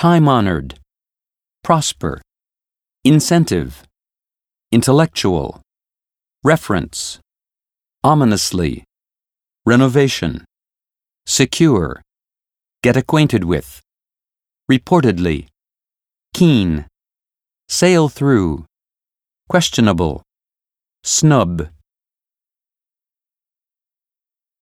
time honored, prosper, incentive, intellectual, reference, ominously, renovation, secure, get acquainted with, reportedly, keen, sail through, questionable, snub.